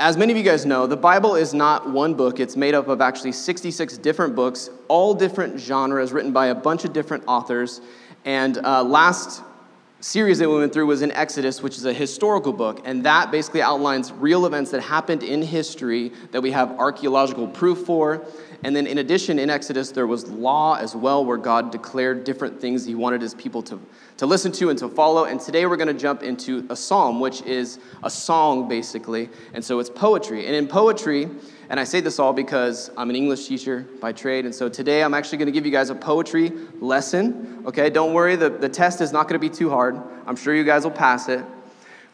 As many of you guys know, the Bible is not one book. It's made up of actually 66 different books, all different genres, written by a bunch of different authors. And uh, last series that we went through was in Exodus, which is a historical book, and that basically outlines real events that happened in history that we have archaeological proof for. And then, in addition, in Exodus, there was law as well, where God declared different things he wanted his people to, to listen to and to follow. And today, we're going to jump into a psalm, which is a song, basically. And so, it's poetry. And in poetry, and I say this all because I'm an English teacher by trade. And so today I'm actually going to give you guys a poetry lesson. Okay, don't worry, the, the test is not going to be too hard. I'm sure you guys will pass it.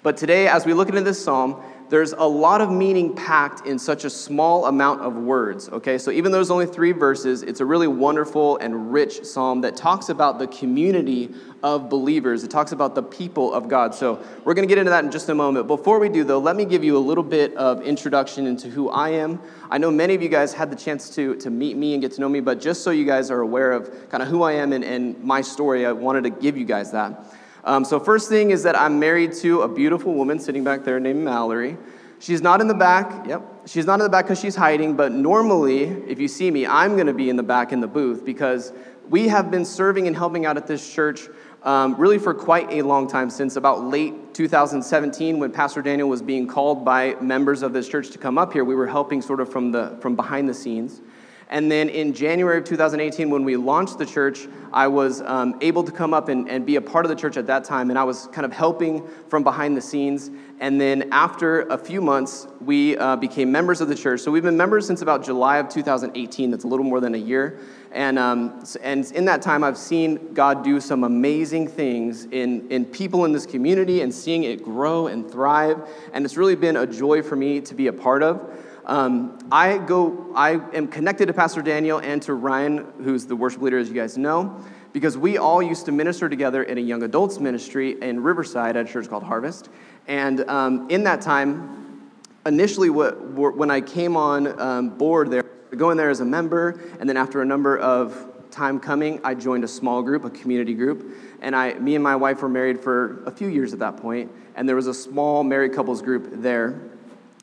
But today, as we look into this psalm, there's a lot of meaning packed in such a small amount of words, okay? So even though there's only three verses, it's a really wonderful and rich psalm that talks about the community of believers. It talks about the people of God. So we're going to get into that in just a moment. Before we do, though, let me give you a little bit of introduction into who I am. I know many of you guys had the chance to, to meet me and get to know me, but just so you guys are aware of kind of who I am and, and my story, I wanted to give you guys that. Um, so, first thing is that I'm married to a beautiful woman sitting back there named Mallory. She's not in the back. Yep. She's not in the back because she's hiding, but normally, if you see me, I'm going to be in the back in the booth because we have been serving and helping out at this church um, really for quite a long time, since about late 2017 when Pastor Daniel was being called by members of this church to come up here. We were helping sort of from, the, from behind the scenes. And then in January of 2018, when we launched the church, I was um, able to come up and, and be a part of the church at that time, and I was kind of helping from behind the scenes. And then after a few months, we uh, became members of the church. So we've been members since about July of 2018. That's a little more than a year. And, um, and in that time, I've seen God do some amazing things in, in people in this community and seeing it grow and thrive. And it's really been a joy for me to be a part of. Um, I go, I am connected to Pastor Daniel and to Ryan, who's the worship leader, as you guys know, because we all used to minister together in a young adults ministry in Riverside at a church called Harvest. And um, in that time, initially, what, when I came on um, board there, going there as a member, and then after a number of time coming, I joined a small group, a community group, and I, me and my wife were married for a few years at that point, and there was a small married couples group there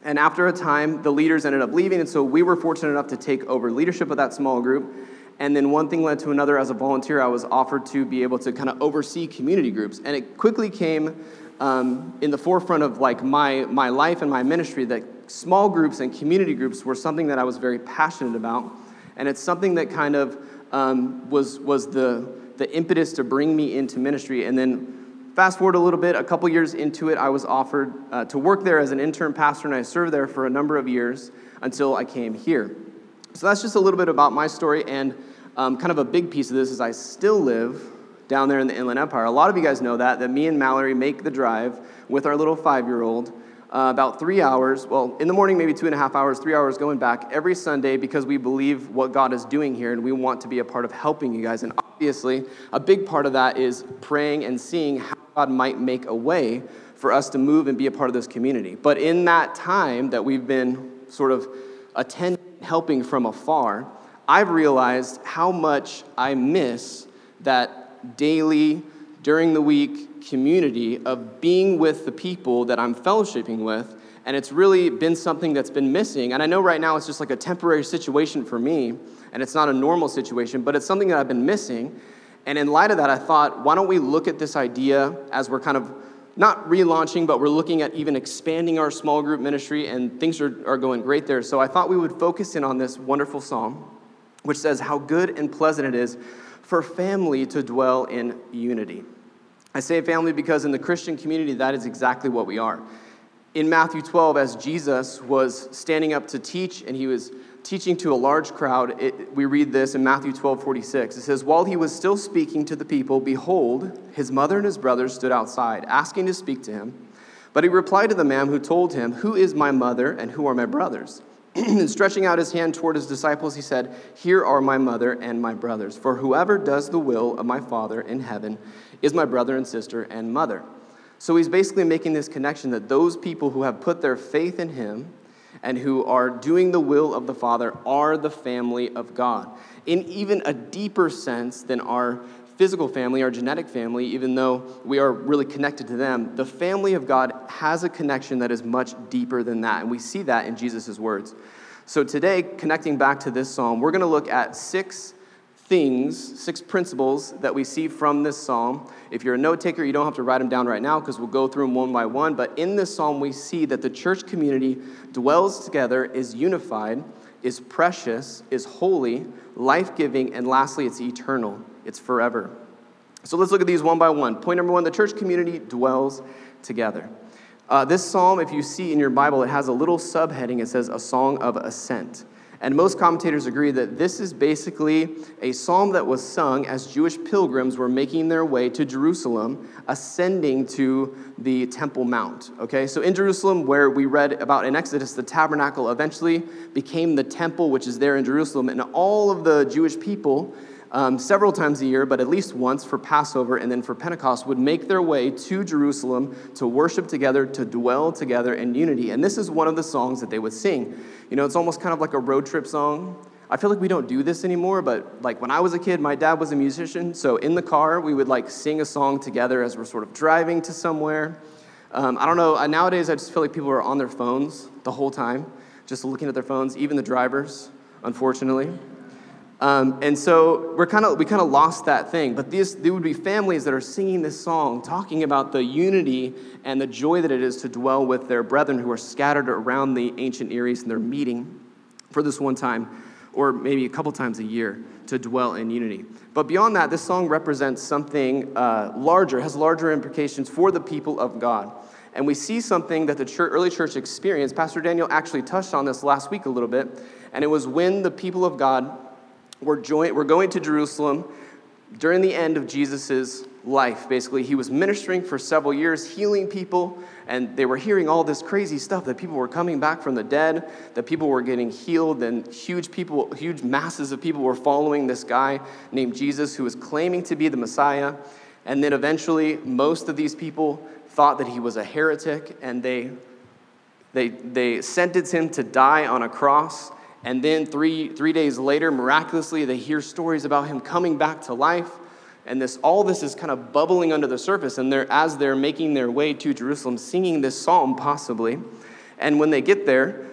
and after a time, the leaders ended up leaving, and so we were fortunate enough to take over leadership of that small group. And then one thing led to another. As a volunteer, I was offered to be able to kind of oversee community groups. And it quickly came um, in the forefront of like my, my life and my ministry that small groups and community groups were something that I was very passionate about. And it's something that kind of um, was, was the, the impetus to bring me into ministry. And then Fast forward a little bit, a couple years into it, I was offered uh, to work there as an intern pastor, and I served there for a number of years until I came here. So that's just a little bit about my story, and um, kind of a big piece of this is I still live down there in the Inland Empire. A lot of you guys know that, that me and Mallory make the drive with our little five year old. Uh, about three hours, well, in the morning, maybe two and a half hours, three hours going back every Sunday because we believe what God is doing here and we want to be a part of helping you guys. And obviously, a big part of that is praying and seeing how God might make a way for us to move and be a part of this community. But in that time that we've been sort of attending, helping from afar, I've realized how much I miss that daily, during the week community of being with the people that I'm fellowshipping with. And it's really been something that's been missing. And I know right now it's just like a temporary situation for me, and it's not a normal situation, but it's something that I've been missing. And in light of that, I thought, why don't we look at this idea as we're kind of not relaunching, but we're looking at even expanding our small group ministry, and things are, are going great there. So I thought we would focus in on this wonderful psalm, which says, How good and pleasant it is for family to dwell in unity. I say family because in the Christian community, that is exactly what we are. In Matthew 12, as Jesus was standing up to teach and he was teaching to a large crowd, it, we read this in Matthew 12 46. It says, While he was still speaking to the people, behold, his mother and his brothers stood outside, asking to speak to him. But he replied to the man who told him, Who is my mother and who are my brothers? and stretching out his hand toward his disciples, he said, Here are my mother and my brothers. For whoever does the will of my Father in heaven is my brother and sister and mother. So he's basically making this connection that those people who have put their faith in him and who are doing the will of the Father are the family of God. In even a deeper sense than our physical family, our genetic family, even though we are really connected to them, the family of God has a connection that is much deeper than that. And we see that in Jesus' words. So today, connecting back to this psalm, we're going to look at six things, six principles that we see from this psalm. If you're a note taker, you don't have to write them down right now because we'll go through them one by one. But in this psalm, we see that the church community dwells together, is unified, is precious, is holy, life giving, and lastly, it's eternal it's forever. So let's look at these one by one. Point number one the church community dwells together. Uh, this psalm, if you see in your Bible, it has a little subheading. It says, A Song of Ascent. And most commentators agree that this is basically a psalm that was sung as Jewish pilgrims were making their way to Jerusalem, ascending to the Temple Mount. Okay, so in Jerusalem, where we read about in Exodus, the tabernacle eventually became the temple, which is there in Jerusalem, and all of the Jewish people um, several times a year, but at least once for Passover and then for Pentecost, would make their way to Jerusalem to worship together, to dwell together in unity. And this is one of the songs that they would sing. You know, it's almost kind of like a road trip song. I feel like we don't do this anymore, but like when I was a kid, my dad was a musician. So in the car, we would like sing a song together as we're sort of driving to somewhere. Um, I don't know, nowadays I just feel like people are on their phones the whole time, just looking at their phones, even the drivers, unfortunately. Um, and so we're kind of we kind of lost that thing. But these there would be families that are singing this song, talking about the unity and the joy that it is to dwell with their brethren who are scattered around the ancient Near East, and they're meeting for this one time, or maybe a couple times a year, to dwell in unity. But beyond that, this song represents something uh, larger, has larger implications for the people of God. And we see something that the church, early church experienced. Pastor Daniel actually touched on this last week a little bit, and it was when the people of God we're, we're going to Jerusalem during the end of Jesus' life. Basically, he was ministering for several years, healing people, and they were hearing all this crazy stuff that people were coming back from the dead, that people were getting healed, and huge people, huge masses of people were following this guy named Jesus who was claiming to be the Messiah. And then eventually, most of these people thought that he was a heretic, and they, they, they sentenced him to die on a cross. And then three, three days later, miraculously, they hear stories about him coming back to life. And this, all this is kind of bubbling under the surface. And they're, as they're making their way to Jerusalem, singing this psalm, possibly. And when they get there,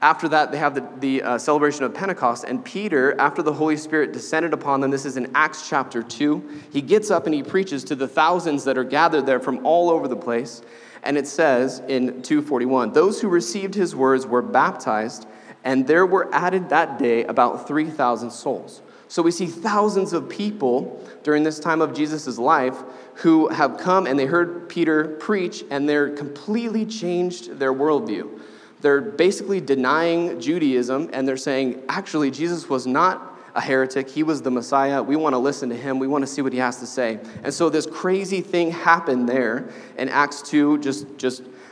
after that, they have the, the uh, celebration of Pentecost. And Peter, after the Holy Spirit descended upon them, this is in Acts chapter 2, he gets up and he preaches to the thousands that are gathered there from all over the place. And it says in 241 Those who received his words were baptized and there were added that day about 3,000 souls. So we see thousands of people during this time of Jesus' life who have come and they heard Peter preach and they're completely changed their worldview. They're basically denying Judaism and they're saying, actually, Jesus was not a heretic. He was the Messiah. We want to listen to him. We want to see what he has to say. And so this crazy thing happened there in Acts 2, just, just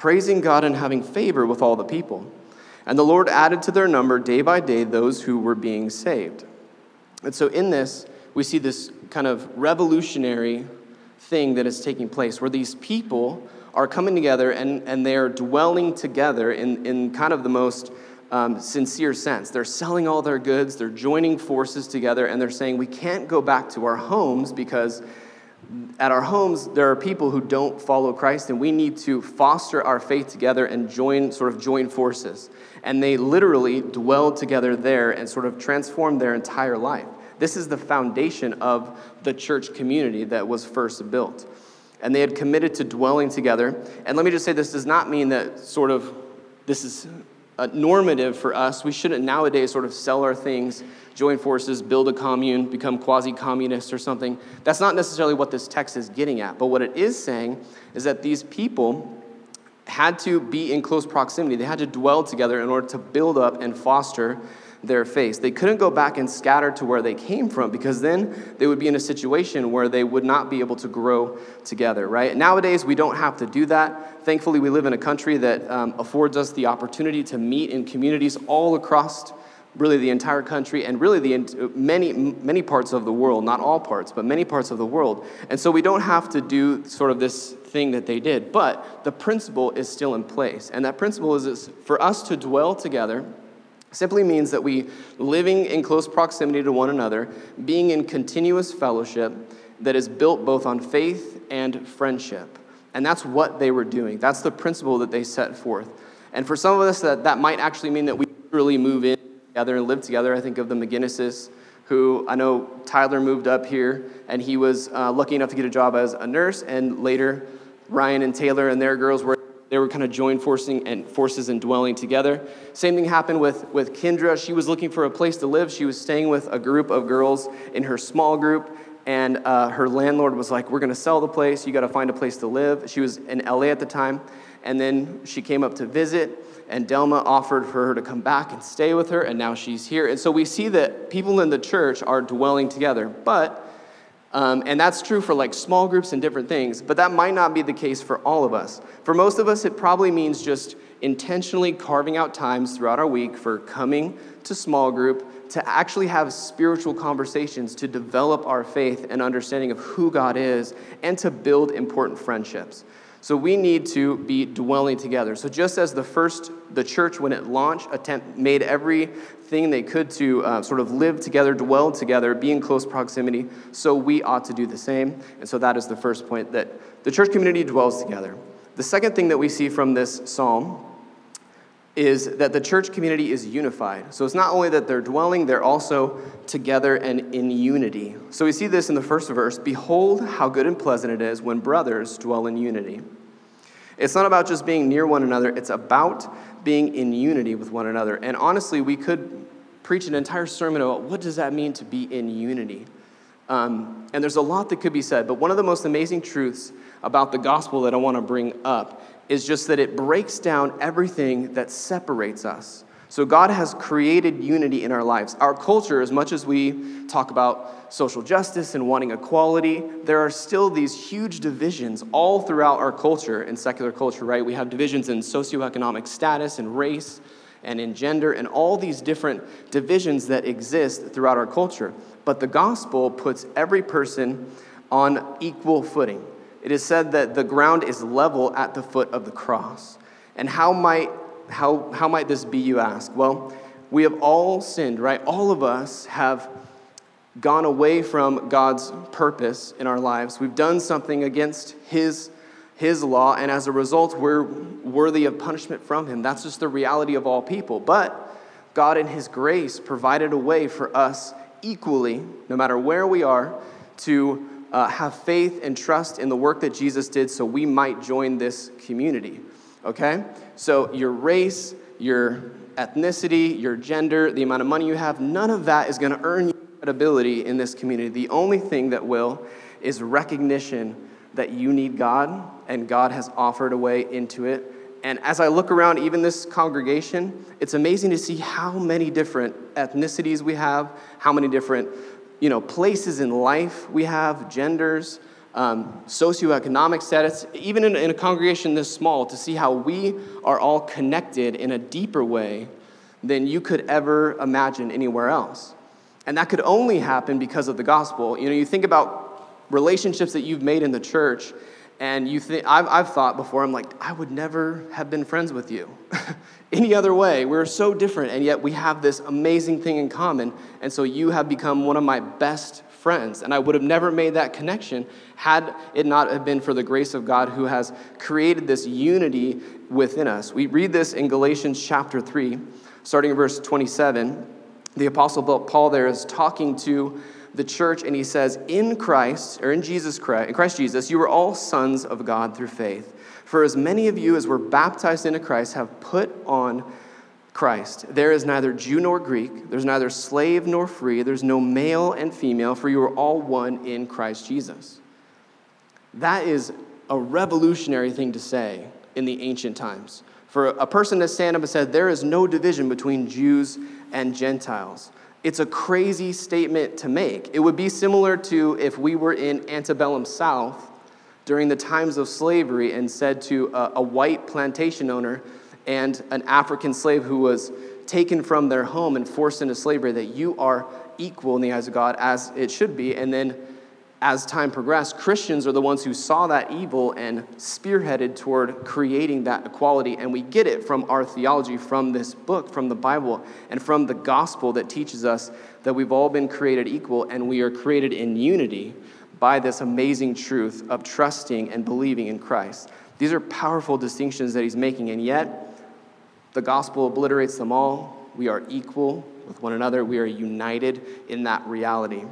praising God and having favor with all the people. And the Lord added to their number day by day those who were being saved. And so, in this, we see this kind of revolutionary thing that is taking place where these people are coming together and, and they're dwelling together in, in kind of the most um, sincere sense. They're selling all their goods, they're joining forces together, and they're saying, We can't go back to our homes because at our homes, there are people who don't follow Christ, and we need to foster our faith together and join, sort of join forces. And they literally dwell together there and sort of transform their entire life. This is the foundation of the church community that was first built. And they had committed to dwelling together. And let me just say this does not mean that sort of this is uh, normative for us. We shouldn't nowadays sort of sell our things, join forces, build a commune, become quasi communists or something. That's not necessarily what this text is getting at. But what it is saying is that these people had to be in close proximity, they had to dwell together in order to build up and foster their face. They couldn't go back and scatter to where they came from because then they would be in a situation where they would not be able to grow together, right? Nowadays, we don't have to do that. Thankfully, we live in a country that um, affords us the opportunity to meet in communities all across really the entire country and really the many many parts of the world not all parts but many parts of the world and so we don't have to do sort of this thing that they did but the principle is still in place and that principle is for us to dwell together simply means that we living in close proximity to one another, being in continuous fellowship that is built both on faith and friendship. And that's what they were doing. That's the principle that they set forth. And for some of us, that, that might actually mean that we really move in together and live together. I think of the McGinnises, who I know Tyler moved up here, and he was uh, lucky enough to get a job as a nurse, and later Ryan and Taylor and their girls were they were kind of joined forcing and forces and dwelling together. Same thing happened with, with Kendra. She was looking for a place to live. She was staying with a group of girls in her small group, and uh, her landlord was like, We're going to sell the place. You got to find a place to live. She was in LA at the time. And then she came up to visit, and Delma offered for her to come back and stay with her, and now she's here. And so we see that people in the church are dwelling together. But um, and that's true for like small groups and different things, but that might not be the case for all of us. For most of us, it probably means just intentionally carving out times throughout our week for coming to small group to actually have spiritual conversations to develop our faith and understanding of who God is and to build important friendships. So we need to be dwelling together. So just as the first, the church when it launched, attempt made everything they could to uh, sort of live together, dwell together, be in close proximity, so we ought to do the same. And so that is the first point that the church community dwells together. The second thing that we see from this psalm is that the church community is unified. So it's not only that they're dwelling, they're also together and in unity. So we see this in the first verse Behold, how good and pleasant it is when brothers dwell in unity. It's not about just being near one another, it's about being in unity with one another. And honestly, we could preach an entire sermon about what does that mean to be in unity. Um, and there's a lot that could be said, but one of the most amazing truths about the gospel that I want to bring up is just that it breaks down everything that separates us. So, God has created unity in our lives. Our culture, as much as we talk about social justice and wanting equality, there are still these huge divisions all throughout our culture, in secular culture, right? We have divisions in socioeconomic status and race and in gender and all these different divisions that exist throughout our culture. But the gospel puts every person on equal footing. It is said that the ground is level at the foot of the cross. And how might, how, how might this be, you ask? Well, we have all sinned, right? All of us have gone away from God's purpose in our lives. We've done something against His, His law, and as a result, we're worthy of punishment from Him. That's just the reality of all people. But God, in His grace, provided a way for us equally, no matter where we are, to uh, have faith and trust in the work that Jesus did so we might join this community. Okay? So, your race, your ethnicity, your gender, the amount of money you have, none of that is going to earn you credibility in this community. The only thing that will is recognition that you need God and God has offered a way into it. And as I look around, even this congregation, it's amazing to see how many different ethnicities we have, how many different you know, places in life we have, genders, um, socioeconomic status, even in, in a congregation this small, to see how we are all connected in a deeper way than you could ever imagine anywhere else. And that could only happen because of the gospel. You know, you think about relationships that you've made in the church, and you think, I've, I've thought before, I'm like, I would never have been friends with you. Any other way, we're so different, and yet we have this amazing thing in common. And so you have become one of my best friends. And I would have never made that connection had it not have been for the grace of God who has created this unity within us. We read this in Galatians chapter 3, starting in verse 27. The Apostle Paul there is talking to the church, and he says, In Christ, or in Jesus Christ, in Christ Jesus, you are all sons of God through faith. For as many of you as were baptized into Christ have put on Christ. There is neither Jew nor Greek, there's neither slave nor free, there's no male and female, for you are all one in Christ Jesus. That is a revolutionary thing to say in the ancient times. For a person to stand up and say, There is no division between Jews and Gentiles. It's a crazy statement to make. It would be similar to if we were in antebellum South during the times of slavery and said to a, a white plantation owner, and an African slave who was taken from their home and forced into slavery, that you are equal in the eyes of God as it should be. And then as time progressed, Christians are the ones who saw that evil and spearheaded toward creating that equality. And we get it from our theology, from this book, from the Bible, and from the gospel that teaches us that we've all been created equal and we are created in unity by this amazing truth of trusting and believing in Christ. These are powerful distinctions that he's making, and yet the gospel obliterates them all. We are equal with one another, we are united in that reality.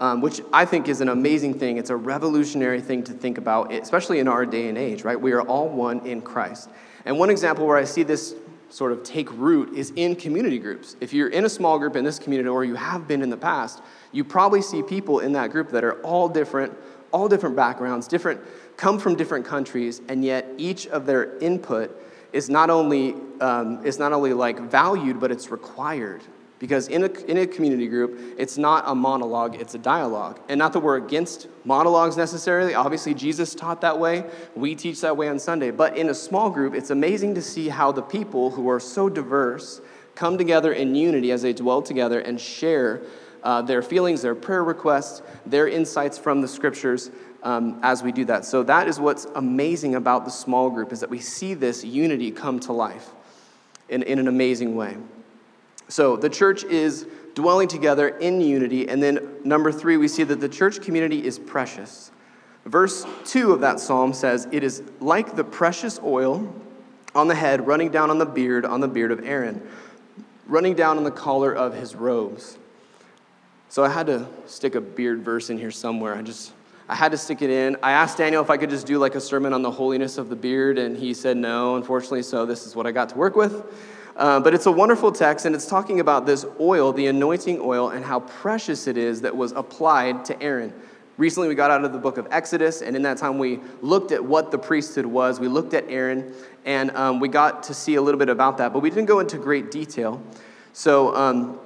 Um, which I think is an amazing thing. It's a revolutionary thing to think about, especially in our day and age, right? We are all one in Christ. And one example where I see this sort of take root is in community groups. If you're in a small group in this community, or you have been in the past, you probably see people in that group that are all different, all different backgrounds, different, come from different countries, and yet each of their input is not only, um, is not only like valued, but it's required. Because in a, in a community group, it's not a monologue, it's a dialogue. And not that we're against monologues necessarily. Obviously, Jesus taught that way. We teach that way on Sunday. But in a small group, it's amazing to see how the people who are so diverse come together in unity as they dwell together and share uh, their feelings, their prayer requests, their insights from the scriptures um, as we do that. So that is what's amazing about the small group is that we see this unity come to life in, in an amazing way. So the church is dwelling together in unity. And then number three, we see that the church community is precious. Verse 2 of that psalm says, It is like the precious oil on the head, running down on the beard, on the beard of Aaron, running down on the collar of his robes. So I had to stick a beard verse in here somewhere. I just I had to stick it in. I asked Daniel if I could just do like a sermon on the holiness of the beard, and he said no, unfortunately, so this is what I got to work with. Uh, but it's a wonderful text, and it's talking about this oil, the anointing oil, and how precious it is that was applied to Aaron. Recently, we got out of the book of Exodus, and in that time, we looked at what the priesthood was. We looked at Aaron, and um, we got to see a little bit about that, but we didn't go into great detail. So, um,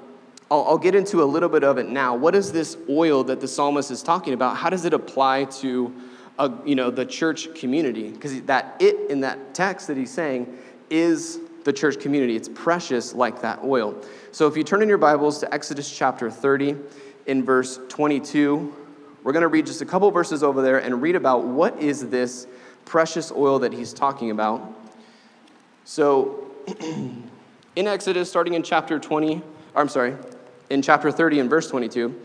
I'll, I'll get into a little bit of it now. What is this oil that the psalmist is talking about? How does it apply to a, you know, the church community? Because that it in that text that he's saying is the church community. It's precious like that oil. So if you turn in your Bibles to Exodus chapter 30, in verse 22, we're going to read just a couple verses over there and read about what is this precious oil that he's talking about. So in Exodus, starting in chapter 20, I'm sorry, in chapter 30 and verse 22.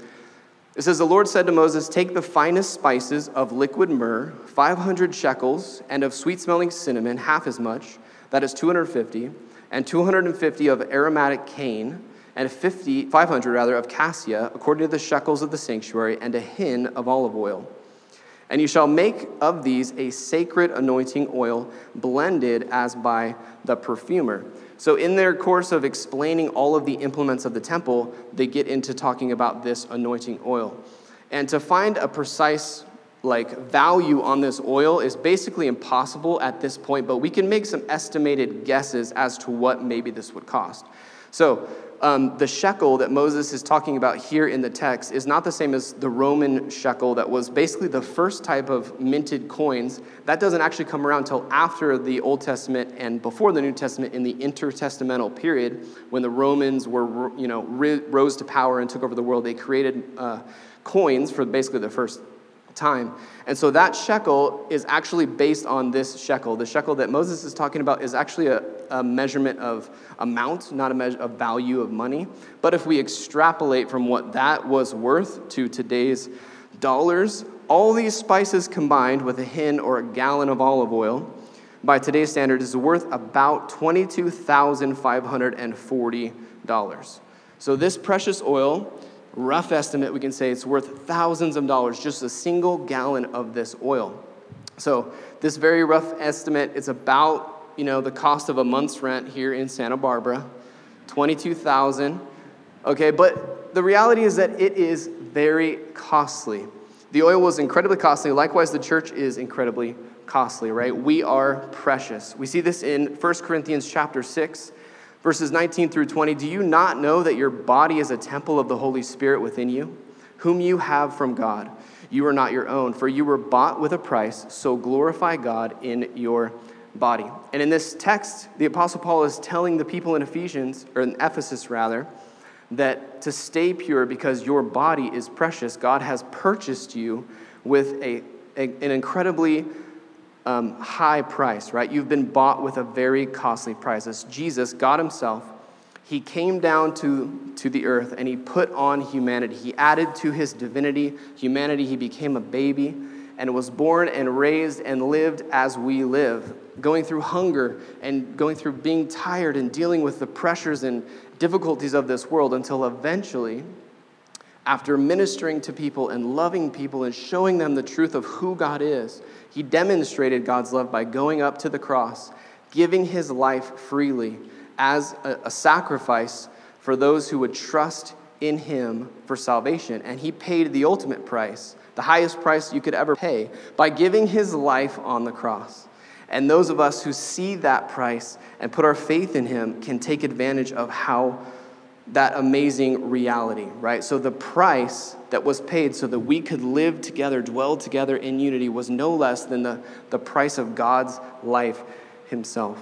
It says, The Lord said to Moses, Take the finest spices of liquid myrrh, 500 shekels, and of sweet smelling cinnamon, half as much, that is 250, and 250 of aromatic cane, and 50, 500 rather of cassia, according to the shekels of the sanctuary, and a hin of olive oil. And you shall make of these a sacred anointing oil, blended as by the perfumer. So, in their course of explaining all of the implements of the temple, they get into talking about this anointing oil. And to find a precise like value on this oil is basically impossible at this point, but we can make some estimated guesses as to what maybe this would cost. So, um, the shekel that Moses is talking about here in the text is not the same as the Roman shekel that was basically the first type of minted coins. That doesn't actually come around until after the Old Testament and before the New Testament in the intertestamental period when the Romans were, you know, rose to power and took over the world. They created uh, coins for basically the first time. And so that shekel is actually based on this shekel. The shekel that Moses is talking about is actually a, a measurement of amount, not a measure of value of money. But if we extrapolate from what that was worth to today's dollars, all these spices combined with a hin or a gallon of olive oil, by today's standard, is worth about $22,540. So this precious oil rough estimate, we can say it's worth thousands of dollars, just a single gallon of this oil. So, this very rough estimate, it's about you know, the cost of a month's rent here in Santa Barbara, 22,000. Okay, but the reality is that it is very costly. The oil was incredibly costly. Likewise, the church is incredibly costly, right? We are precious. We see this in 1 Corinthians chapter 6, verses 19 through 20. Do you not know that your body is a temple of the Holy Spirit within you, whom you have from God? You are not your own, for you were bought with a price, so glorify God in your body. And in this text, the Apostle Paul is telling the people in Ephesians, or in Ephesus rather, that to stay pure because your body is precious, God has purchased you with a, a an incredibly um, high price, right? You've been bought with a very costly price. As Jesus, God Himself, He came down to, to the earth and He put on humanity. He added to His divinity humanity. He became a baby and was born and raised and lived as we live, going through hunger and going through being tired and dealing with the pressures and difficulties of this world until eventually after ministering to people and loving people and showing them the truth of who God is, he demonstrated God's love by going up to the cross, giving his life freely as a, a sacrifice for those who would trust in him for salvation. And he paid the ultimate price, the highest price you could ever pay, by giving his life on the cross. And those of us who see that price and put our faith in him can take advantage of how that amazing reality, right? So the price that was paid so that we could live together, dwell together in unity, was no less than the, the price of God's life himself.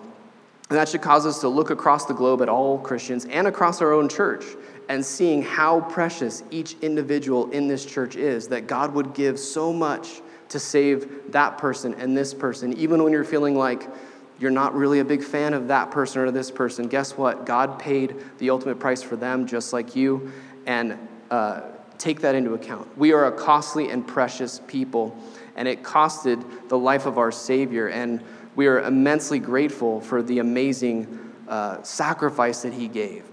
And that should cause us to look across the globe at all Christians and across our own church and seeing how precious each individual in this church is, that God would give so much to save that person and this person, even when you're feeling like, you're not really a big fan of that person or this person, guess what? God paid the ultimate price for them just like you, and uh, take that into account. We are a costly and precious people, and it costed the life of our Savior, and we are immensely grateful for the amazing uh, sacrifice that He gave.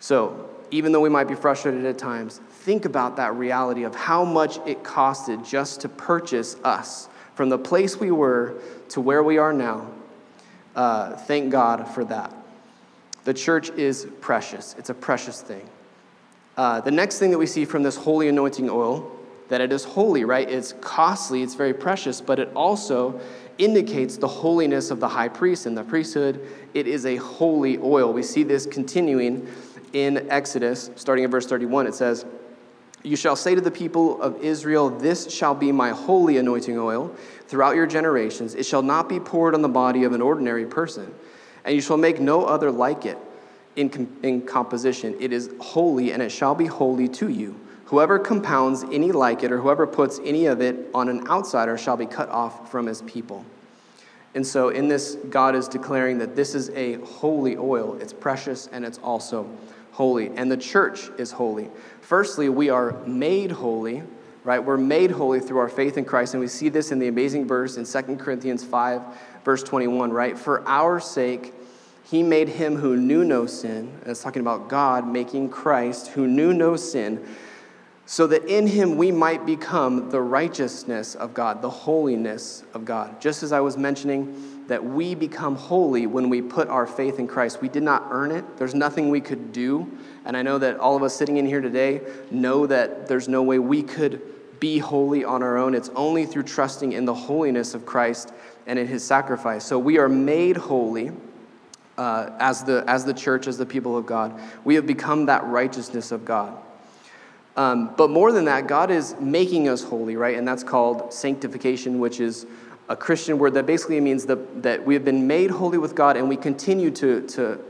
So, even though we might be frustrated at times, think about that reality of how much it costed just to purchase us from the place we were to where we are now uh, thank God for that. The church is precious, it's a precious thing. Uh, the next thing that we see from this holy anointing oil, that it is holy, right? It's costly, it's very precious, but it also indicates the holiness of the high priest and the priesthood. It is a holy oil. We see this continuing in Exodus, starting in verse 31. It says, You shall say to the people of Israel, This shall be my holy anointing oil throughout your generations. It shall not be poured on the body of an ordinary person, and you shall make no other like it in, com- in composition. It is holy, and it shall be holy to you. Whoever compounds any like it, or whoever puts any of it on an outsider, shall be cut off from his people. And so, in this, God is declaring that this is a holy oil. It's precious and it's also holy. And the church is holy. Firstly, we are made holy right? We're made holy through our faith in Christ, and we see this in the amazing verse in 2 Corinthians 5, verse 21, right? For our sake, he made him who knew no sin, and it's talking about God making Christ who knew no sin, so that in him we might become the righteousness of God, the holiness of God. Just as I was mentioning, that we become holy when we put our faith in Christ. We did not earn it, there's nothing we could do and I know that all of us sitting in here today know that there's no way we could be holy on our own. It's only through trusting in the holiness of Christ and in his sacrifice. So we are made holy uh, as, the, as the church, as the people of God. We have become that righteousness of God. Um, but more than that, God is making us holy, right? And that's called sanctification, which is a Christian word that basically means the, that we have been made holy with God and we continue to, to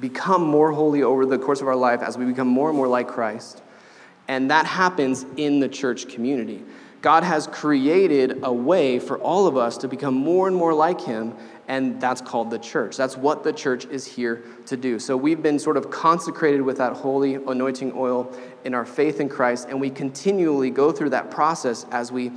become more holy over the course of our life as we become more and more like Christ. And that happens in the church community. God has created a way for all of us to become more and more like Him, and that's called the church. That's what the church is here to do. So we've been sort of consecrated with that holy anointing oil in our faith in Christ, and we continually go through that process as we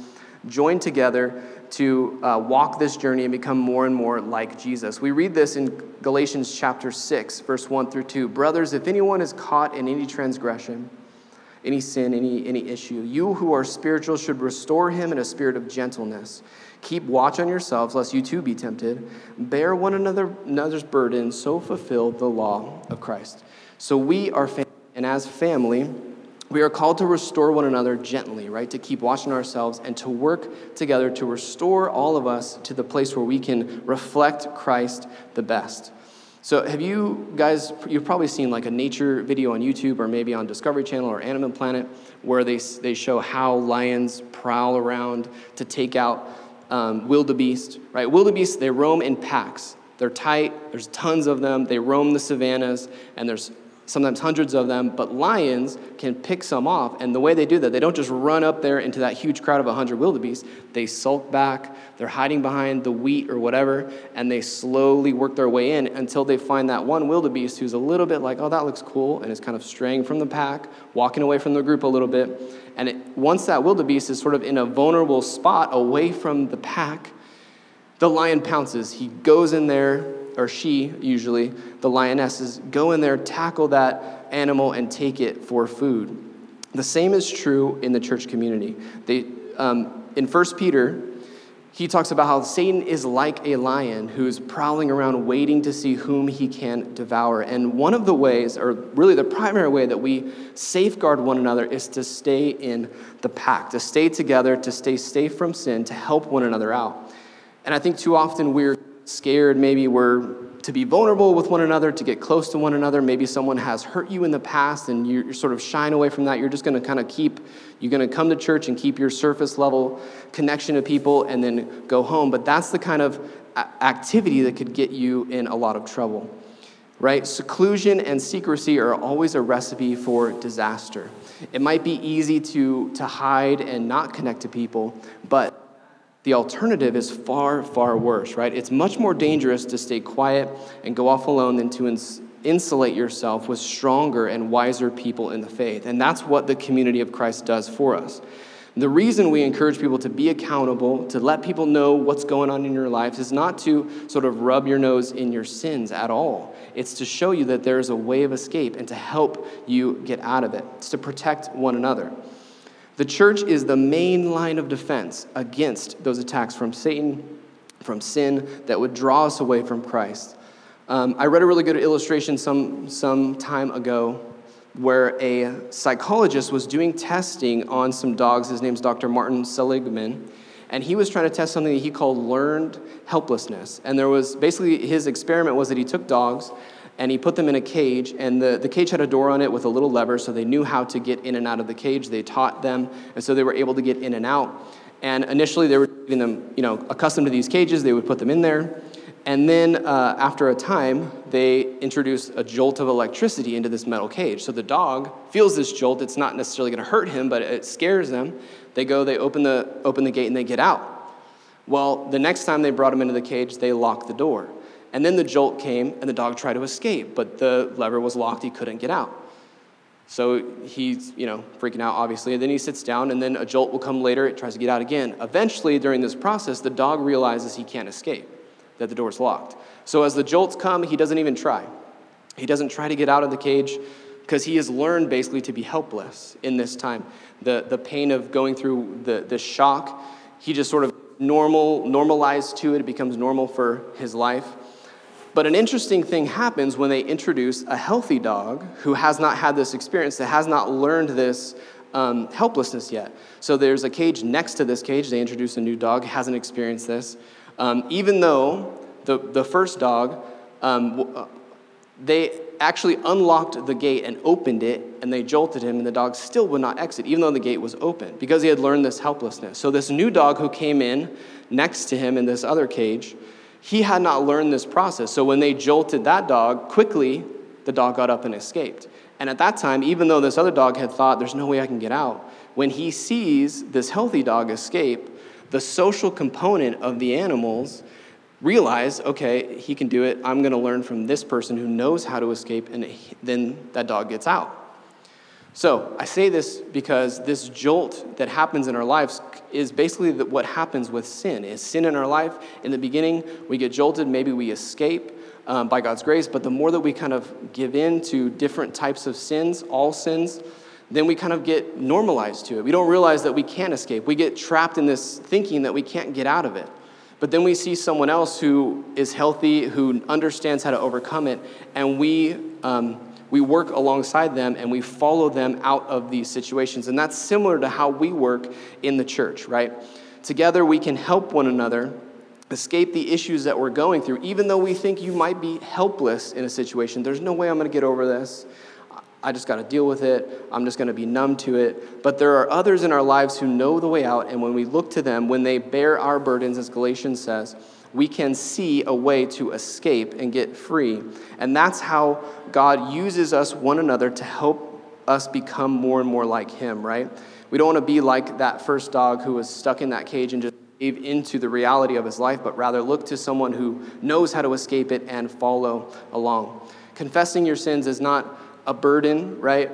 join together to uh, walk this journey and become more and more like Jesus. We read this in Galatians chapter 6, verse 1 through 2. Brothers, if anyone is caught in any transgression, any sin, any, any issue. You who are spiritual should restore him in a spirit of gentleness. Keep watch on yourselves, lest you too be tempted. Bear one another, another's burden, so fulfill the law of Christ. So we are family, and as family, we are called to restore one another gently, right? To keep watching ourselves and to work together to restore all of us to the place where we can reflect Christ the best. So, have you guys, you've probably seen like a nature video on YouTube or maybe on Discovery Channel or Animal Planet where they, they show how lions prowl around to take out um, wildebeest, right? Wildebeest, they roam in packs. They're tight, there's tons of them, they roam the savannas, and there's sometimes hundreds of them, but lions can pick some off. And the way they do that, they don't just run up there into that huge crowd of 100 wildebeest. They sulk back, they're hiding behind the wheat or whatever, and they slowly work their way in until they find that one wildebeest who's a little bit like, oh, that looks cool, and is kind of straying from the pack, walking away from the group a little bit. And it, once that wildebeest is sort of in a vulnerable spot away from the pack, the lion pounces. He goes in there, or she usually, the lionesses, go in there, tackle that animal, and take it for food. The same is true in the church community. They, um, in 1 Peter, he talks about how Satan is like a lion who's prowling around waiting to see whom he can devour. And one of the ways, or really the primary way that we safeguard one another, is to stay in the pack, to stay together, to stay safe from sin, to help one another out. And I think too often we're scared, maybe we're to be vulnerable with one another, to get close to one another. Maybe someone has hurt you in the past and you're sort of shying away from that. You're just going to kind of keep, you're going to come to church and keep your surface level connection to people and then go home. But that's the kind of activity that could get you in a lot of trouble, right? Seclusion and secrecy are always a recipe for disaster. It might be easy to, to hide and not connect to people, but the alternative is far, far worse, right? It's much more dangerous to stay quiet and go off alone than to ins- insulate yourself with stronger and wiser people in the faith. And that's what the community of Christ does for us. The reason we encourage people to be accountable, to let people know what's going on in your life, is not to sort of rub your nose in your sins at all. It's to show you that there is a way of escape and to help you get out of it. It's to protect one another. The church is the main line of defense against those attacks from Satan, from sin that would draw us away from Christ. Um, I read a really good illustration some, some time ago where a psychologist was doing testing on some dogs. His name's Dr. Martin Seligman. And he was trying to test something that he called learned helplessness. And there was basically his experiment was that he took dogs and he put them in a cage, and the, the cage had a door on it with a little lever, so they knew how to get in and out of the cage. They taught them, and so they were able to get in and out. And initially, they were getting them, you know, accustomed to these cages. They would put them in there, and then uh, after a time, they introduced a jolt of electricity into this metal cage. So the dog feels this jolt. It's not necessarily going to hurt him, but it scares them. They go, they open the open the gate, and they get out. Well, the next time they brought him into the cage, they locked the door. And then the jolt came, and the dog tried to escape, but the lever was locked. He couldn't get out. So he's, you know, freaking out, obviously. And then he sits down, and then a jolt will come later. It tries to get out again. Eventually, during this process, the dog realizes he can't escape, that the door's locked. So as the jolts come, he doesn't even try. He doesn't try to get out of the cage because he has learned basically to be helpless in this time. The, the pain of going through the, the shock, he just sort of normal, normalized to it. It becomes normal for his life. But an interesting thing happens when they introduce a healthy dog who has not had this experience, that has not learned this um, helplessness yet. So there's a cage next to this cage. They introduce a new dog, hasn't experienced this. Um, even though the, the first dog, um, uh, they actually unlocked the gate and opened it, and they jolted him, and the dog still would not exit, even though the gate was open, because he had learned this helplessness. So this new dog who came in next to him in this other cage, he had not learned this process. So when they jolted that dog, quickly the dog got up and escaped. And at that time, even though this other dog had thought, there's no way I can get out, when he sees this healthy dog escape, the social component of the animals realize, okay, he can do it. I'm going to learn from this person who knows how to escape, and then that dog gets out. So I say this because this jolt that happens in our lives is basically what happens with sin. Is sin in our life? In the beginning, we get jolted, maybe we escape um, by God's grace, but the more that we kind of give in to different types of sins, all sins, then we kind of get normalized to it. We don't realize that we can't escape. We get trapped in this thinking that we can't get out of it. But then we see someone else who is healthy, who understands how to overcome it, and we, um, we work alongside them and we follow them out of these situations. And that's similar to how we work in the church, right? Together we can help one another escape the issues that we're going through, even though we think you might be helpless in a situation. There's no way I'm going to get over this. I just got to deal with it. I'm just going to be numb to it. But there are others in our lives who know the way out, and when we look to them, when they bear our burdens, as Galatians says, we can see a way to escape and get free. And that's how God uses us one another to help us become more and more like Him, right? We don't want to be like that first dog who was stuck in that cage and just gave into the reality of his life, but rather look to someone who knows how to escape it and follow along. Confessing your sins is not a burden, right?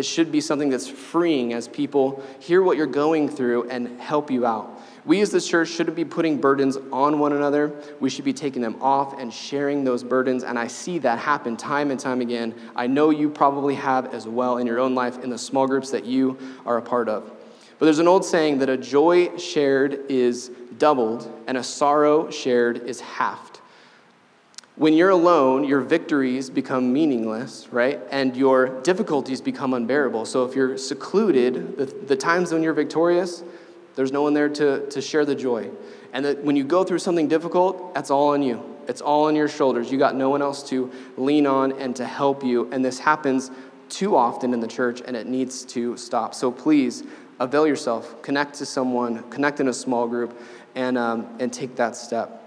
It should be something that's freeing as people hear what you're going through and help you out. We as the church shouldn't be putting burdens on one another. We should be taking them off and sharing those burdens. And I see that happen time and time again. I know you probably have as well in your own life in the small groups that you are a part of. But there's an old saying that a joy shared is doubled and a sorrow shared is halved. When you're alone, your victories become meaningless, right? And your difficulties become unbearable. So if you're secluded, the, the times when you're victorious, there's no one there to, to share the joy. And that when you go through something difficult, that's all on you. It's all on your shoulders. You got no one else to lean on and to help you. And this happens too often in the church, and it needs to stop. So please avail yourself, connect to someone, connect in a small group, and, um, and take that step.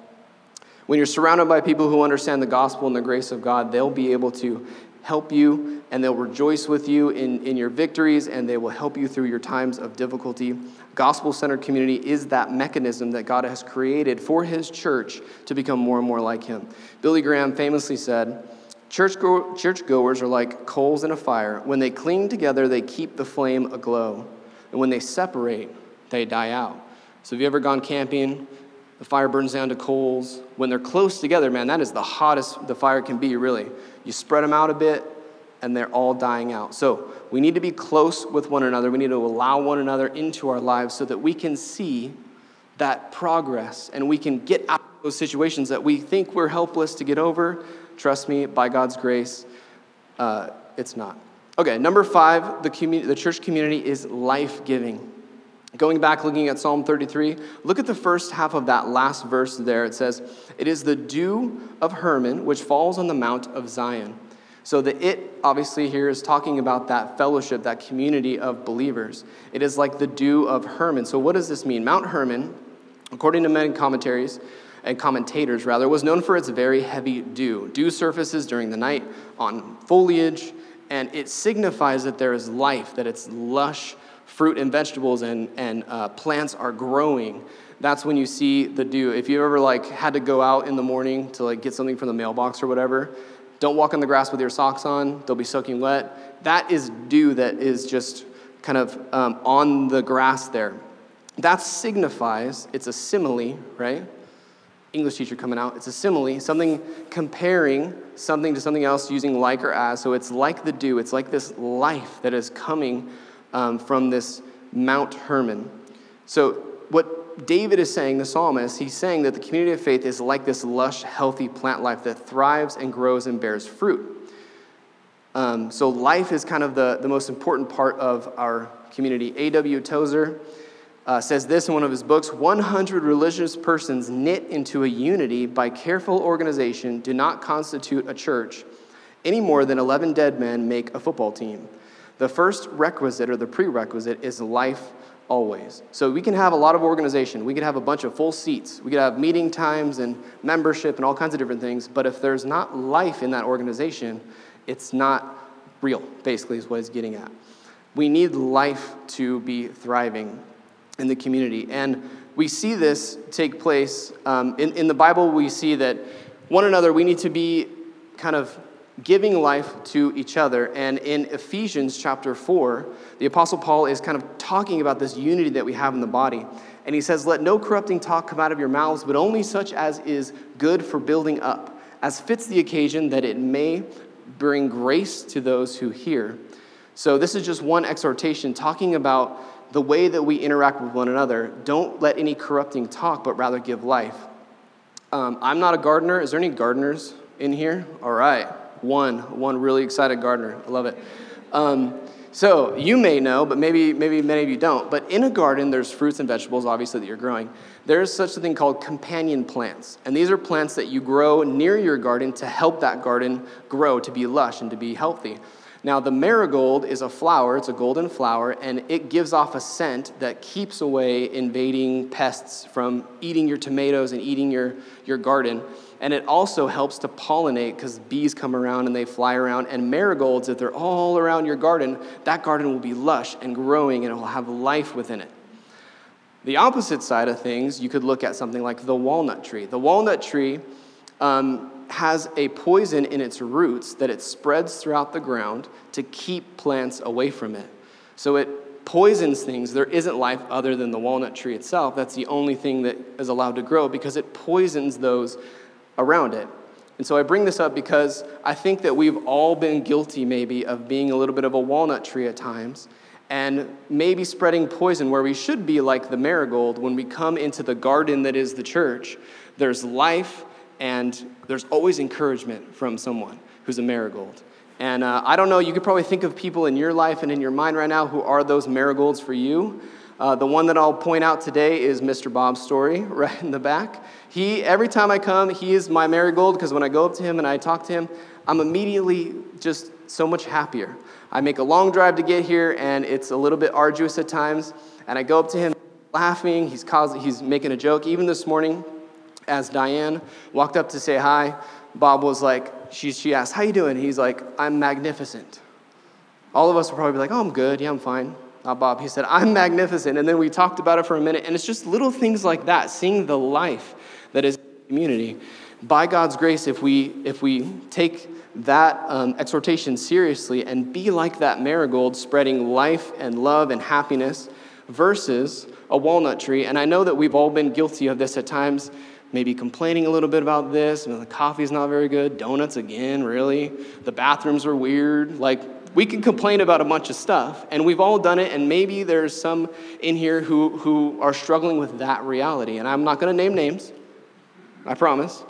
When you're surrounded by people who understand the gospel and the grace of God, they'll be able to help you and they'll rejoice with you in, in your victories and they will help you through your times of difficulty. Gospel centered community is that mechanism that God has created for his church to become more and more like him. Billy Graham famously said, Church churchgoers are like coals in a fire. When they cling together, they keep the flame aglow. And when they separate, they die out. So, have you ever gone camping the fire burns down to coals. When they're close together, man, that is the hottest the fire can be, really. You spread them out a bit, and they're all dying out. So we need to be close with one another. We need to allow one another into our lives so that we can see that progress and we can get out of those situations that we think we're helpless to get over. Trust me, by God's grace, uh, it's not. Okay, number five, the, community, the church community is life giving. Going back, looking at Psalm 33, look at the first half of that last verse there. It says, It is the dew of Hermon which falls on the Mount of Zion. So the it, obviously, here is talking about that fellowship, that community of believers. It is like the dew of Hermon. So what does this mean? Mount Hermon, according to many commentaries, and commentators rather, was known for its very heavy dew. Dew surfaces during the night on foliage, and it signifies that there is life, that it's lush fruit and vegetables and, and uh, plants are growing, that's when you see the dew. If you ever like had to go out in the morning to like get something from the mailbox or whatever, don't walk on the grass with your socks on. They'll be soaking wet. That is dew that is just kind of um, on the grass there. That signifies, it's a simile, right? English teacher coming out. It's a simile, something comparing something to something else using like or as. So it's like the dew. It's like this life that is coming um, from this Mount Hermon. So, what David is saying, the psalmist, he's saying that the community of faith is like this lush, healthy plant life that thrives and grows and bears fruit. Um, so, life is kind of the, the most important part of our community. A.W. Tozer uh, says this in one of his books 100 religious persons knit into a unity by careful organization do not constitute a church any more than 11 dead men make a football team. The first requisite or the prerequisite is life always. So we can have a lot of organization. We can have a bunch of full seats. We could have meeting times and membership and all kinds of different things. But if there's not life in that organization, it's not real, basically, is what he's getting at. We need life to be thriving in the community. And we see this take place um, in, in the Bible. We see that one another, we need to be kind of giving life to each other. And in Ephesians chapter 4, the Apostle Paul is kind of talking about this unity that we have in the body. And he says, Let no corrupting talk come out of your mouths, but only such as is good for building up, as fits the occasion, that it may bring grace to those who hear. So, this is just one exhortation talking about the way that we interact with one another. Don't let any corrupting talk, but rather give life. Um, I'm not a gardener. Is there any gardeners in here? All right. One, one really excited gardener. I love it. Um, so you may know, but maybe, maybe many of you don't. But in a garden, there's fruits and vegetables, obviously, that you're growing. There's such a thing called companion plants. And these are plants that you grow near your garden to help that garden grow, to be lush and to be healthy. Now, the marigold is a flower, it's a golden flower, and it gives off a scent that keeps away invading pests from eating your tomatoes and eating your, your garden. And it also helps to pollinate because bees come around and they fly around. And marigolds, if they're all around your garden, that garden will be lush and growing and it will have life within it. The opposite side of things, you could look at something like the walnut tree. The walnut tree um, has a poison in its roots that it spreads throughout the ground to keep plants away from it. So it poisons things. There isn't life other than the walnut tree itself. That's the only thing that is allowed to grow because it poisons those around it. And so I bring this up because I think that we've all been guilty, maybe, of being a little bit of a walnut tree at times and maybe spreading poison where we should be like the marigold when we come into the garden that is the church. There's life and there's always encouragement from someone who's a marigold. And uh, I don't know, you could probably think of people in your life and in your mind right now who are those marigolds for you. Uh, the one that I'll point out today is Mr. Bob's story, right in the back. He, every time I come, he is my marigold because when I go up to him and I talk to him, I'm immediately just so much happier. I make a long drive to get here, and it's a little bit arduous at times. And I go up to him, laughing. He's causing, he's making a joke. Even this morning, as Diane walked up to say hi, Bob was like, she, she asked, "How you doing?" He's like, "I'm magnificent." All of us would probably be like, "Oh, I'm good. Yeah, I'm fine." Not Bob. He said, I'm magnificent. And then we talked about it for a minute. And it's just little things like that, seeing the life that is community. By God's grace, if we, if we take that um, exhortation seriously and be like that marigold, spreading life and love and happiness, versus a walnut tree. And I know that we've all been guilty of this at times, maybe complaining a little bit about this. The coffee's not very good. Donuts again, really. The bathrooms are weird. Like, we can complain about a bunch of stuff, and we've all done it, and maybe there's some in here who, who are struggling with that reality. And I'm not going to name names, I promise.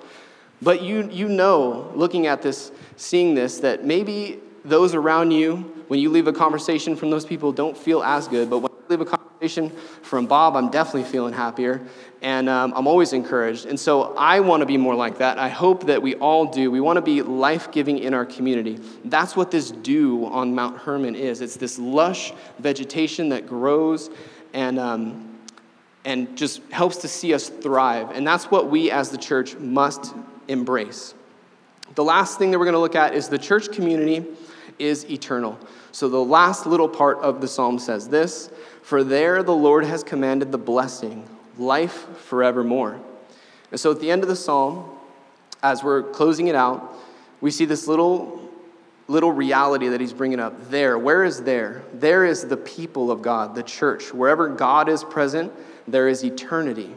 But you, you know, looking at this, seeing this, that maybe those around you, when you leave a conversation from those people, don't feel as good. But when you leave a conversation from Bob, I'm definitely feeling happier and um, I'm always encouraged. And so I want to be more like that. I hope that we all do. We want to be life giving in our community. That's what this dew on Mount Hermon is it's this lush vegetation that grows and, um, and just helps to see us thrive. And that's what we as the church must embrace. The last thing that we're going to look at is the church community is eternal. So the last little part of the psalm says this For there the Lord has commanded the blessing life forevermore. And so at the end of the psalm, as we're closing it out, we see this little little reality that he's bringing up there where is there there is the people of god the church wherever god is present there is eternity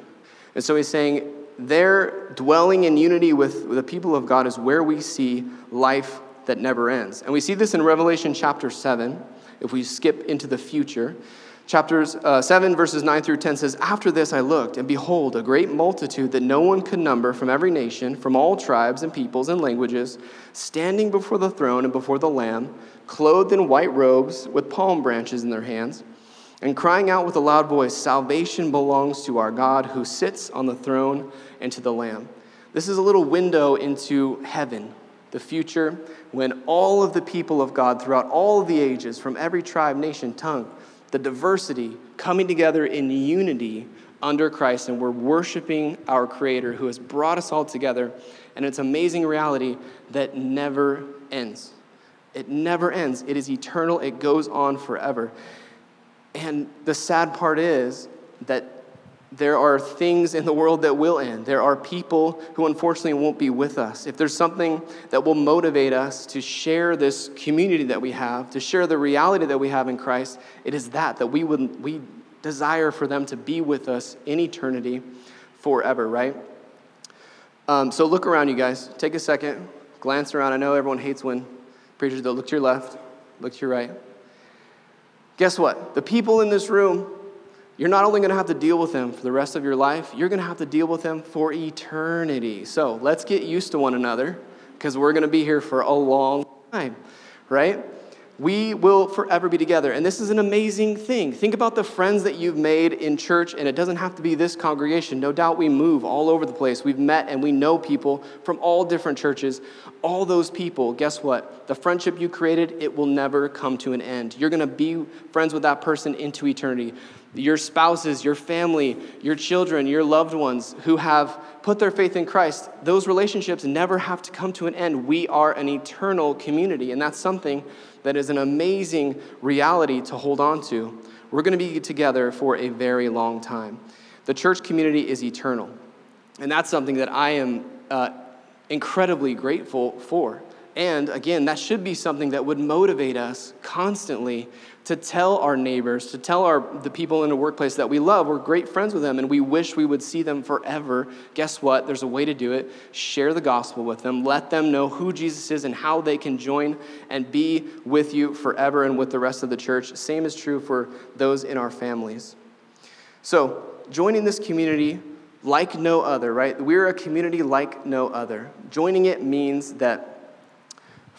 and so he's saying there dwelling in unity with the people of god is where we see life that never ends. And we see this in revelation chapter 7 if we skip into the future. Chapters uh, 7, verses 9 through 10 says, After this I looked, and behold, a great multitude that no one could number from every nation, from all tribes and peoples and languages, standing before the throne and before the Lamb, clothed in white robes, with palm branches in their hands, and crying out with a loud voice, Salvation belongs to our God who sits on the throne and to the Lamb. This is a little window into heaven, the future, when all of the people of God throughout all the ages, from every tribe, nation, tongue, the diversity coming together in unity under Christ, and we're worshiping our Creator who has brought us all together. And it's amazing reality that never ends. It never ends. It is eternal, it goes on forever. And the sad part is that there are things in the world that will end. There are people who unfortunately won't be with us. If there's something that will motivate us to share this community that we have, to share the reality that we have in Christ, it is that that we would we desire for them to be with us in eternity forever, right? Um, so look around, you guys. Take a second, glance around. I know everyone hates when preachers don't look to your left, look to your right. Guess what? The people in this room, you're not only going to have to deal with them for the rest of your life, you're going to have to deal with them for eternity. So let's get used to one another because we're going to be here for a long time, right? We will forever be together. And this is an amazing thing. Think about the friends that you've made in church, and it doesn't have to be this congregation. No doubt we move all over the place. We've met and we know people from all different churches. All those people, guess what? The friendship you created, it will never come to an end. You're going to be friends with that person into eternity. Your spouses, your family, your children, your loved ones who have put their faith in Christ, those relationships never have to come to an end. We are an eternal community, and that's something that is an amazing reality to hold on to. We're going to be together for a very long time. The church community is eternal. And that's something that I am uh, incredibly grateful for. And again, that should be something that would motivate us constantly to tell our neighbors, to tell our, the people in the workplace that we love, we're great friends with them, and we wish we would see them forever. Guess what? There's a way to do it. Share the gospel with them. Let them know who Jesus is and how they can join and be with you forever and with the rest of the church. Same is true for those in our families. So, joining this community like no other, right? We're a community like no other. Joining it means that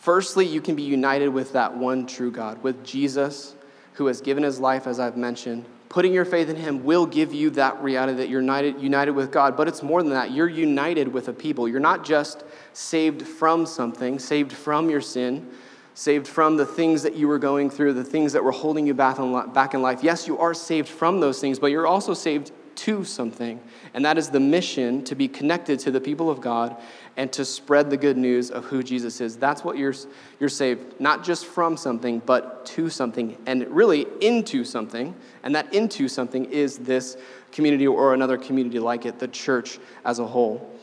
Firstly, you can be united with that one true God, with Jesus, who has given his life, as I've mentioned. Putting your faith in him will give you that reality that you're united, united with God. But it's more than that. You're united with a people. You're not just saved from something, saved from your sin, saved from the things that you were going through, the things that were holding you back in life. Yes, you are saved from those things, but you're also saved to something, and that is the mission to be connected to the people of God and to spread the good news of who Jesus is. That's what you're, you're saved, not just from something, but to something, and really into something. And that into something is this community or another community like it, the church as a whole.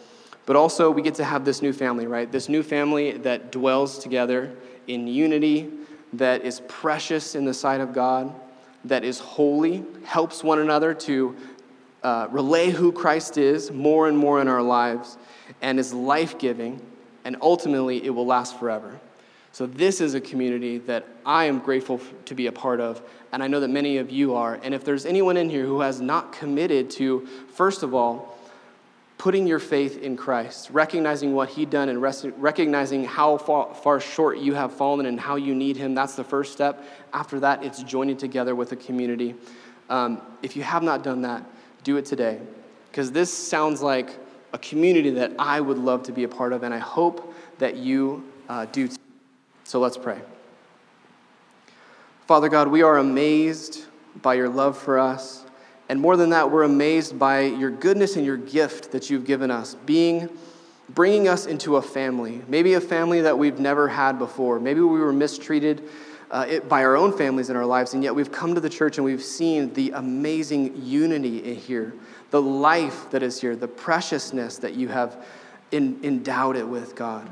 But also, we get to have this new family, right? This new family that dwells together in unity, that is precious in the sight of God, that is holy, helps one another to uh, relay who Christ is more and more in our lives and is life giving, and ultimately it will last forever. So, this is a community that I am grateful to be a part of, and I know that many of you are. And if there's anyone in here who has not committed to, first of all, putting your faith in Christ, recognizing what He done, and recognizing how far, far short you have fallen and how you need Him, that's the first step. After that, it's joining together with a community. Um, if you have not done that, do it today. Because this sounds like a community that I would love to be a part of, and I hope that you uh, do. Too. So let's pray. Father God, we are amazed by your love for us. And more than that, we're amazed by your goodness and your gift that you've given us, being bringing us into a family, maybe a family that we've never had before. Maybe we were mistreated uh, it, by our own families in our lives, and yet we've come to the church and we've seen the amazing unity here, the life that is here, the preciousness that you have in, endowed it with, God.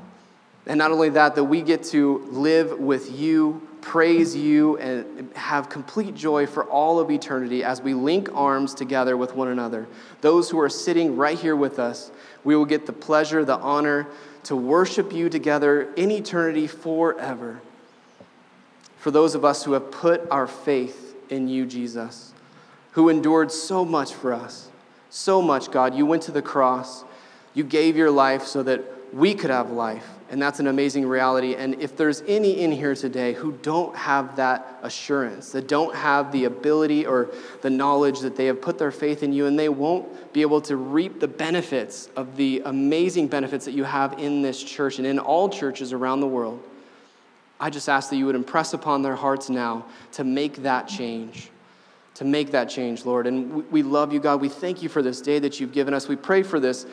And not only that, that we get to live with you, praise you, and have complete joy for all of eternity as we link arms together with one another. Those who are sitting right here with us, we will get the pleasure, the honor to worship you together in eternity forever for those of us who have put our faith in you, Jesus, who endured so much for us. So much, God. You went to the cross, you gave your life so that we could have life. And that's an amazing reality. And if there's any in here today who don't have that assurance, that don't have the ability or the knowledge that they have put their faith in you and they won't be able to reap the benefits of the amazing benefits that you have in this church and in all churches around the world, I just ask that you would impress upon their hearts now to make that change. To make that change, Lord. And we love you, God. We thank you for this day that you've given us. We pray for this,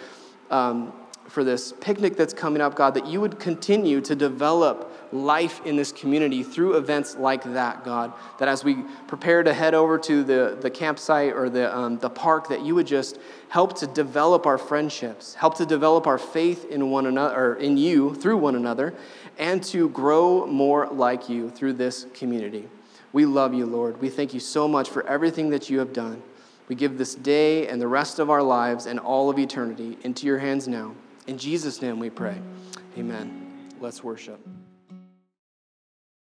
um, for this picnic that's coming up, God, that you would continue to develop life in this community through events like that, God. That as we prepare to head over to the, the campsite or the, um, the park, that you would just help to develop our friendships, help to develop our faith in one another, or in you through one another, and to grow more like you through this community. We love you, Lord. We thank you so much for everything that you have done. We give this day and the rest of our lives and all of eternity into your hands now. In Jesus' name we pray. Amen. Let's worship.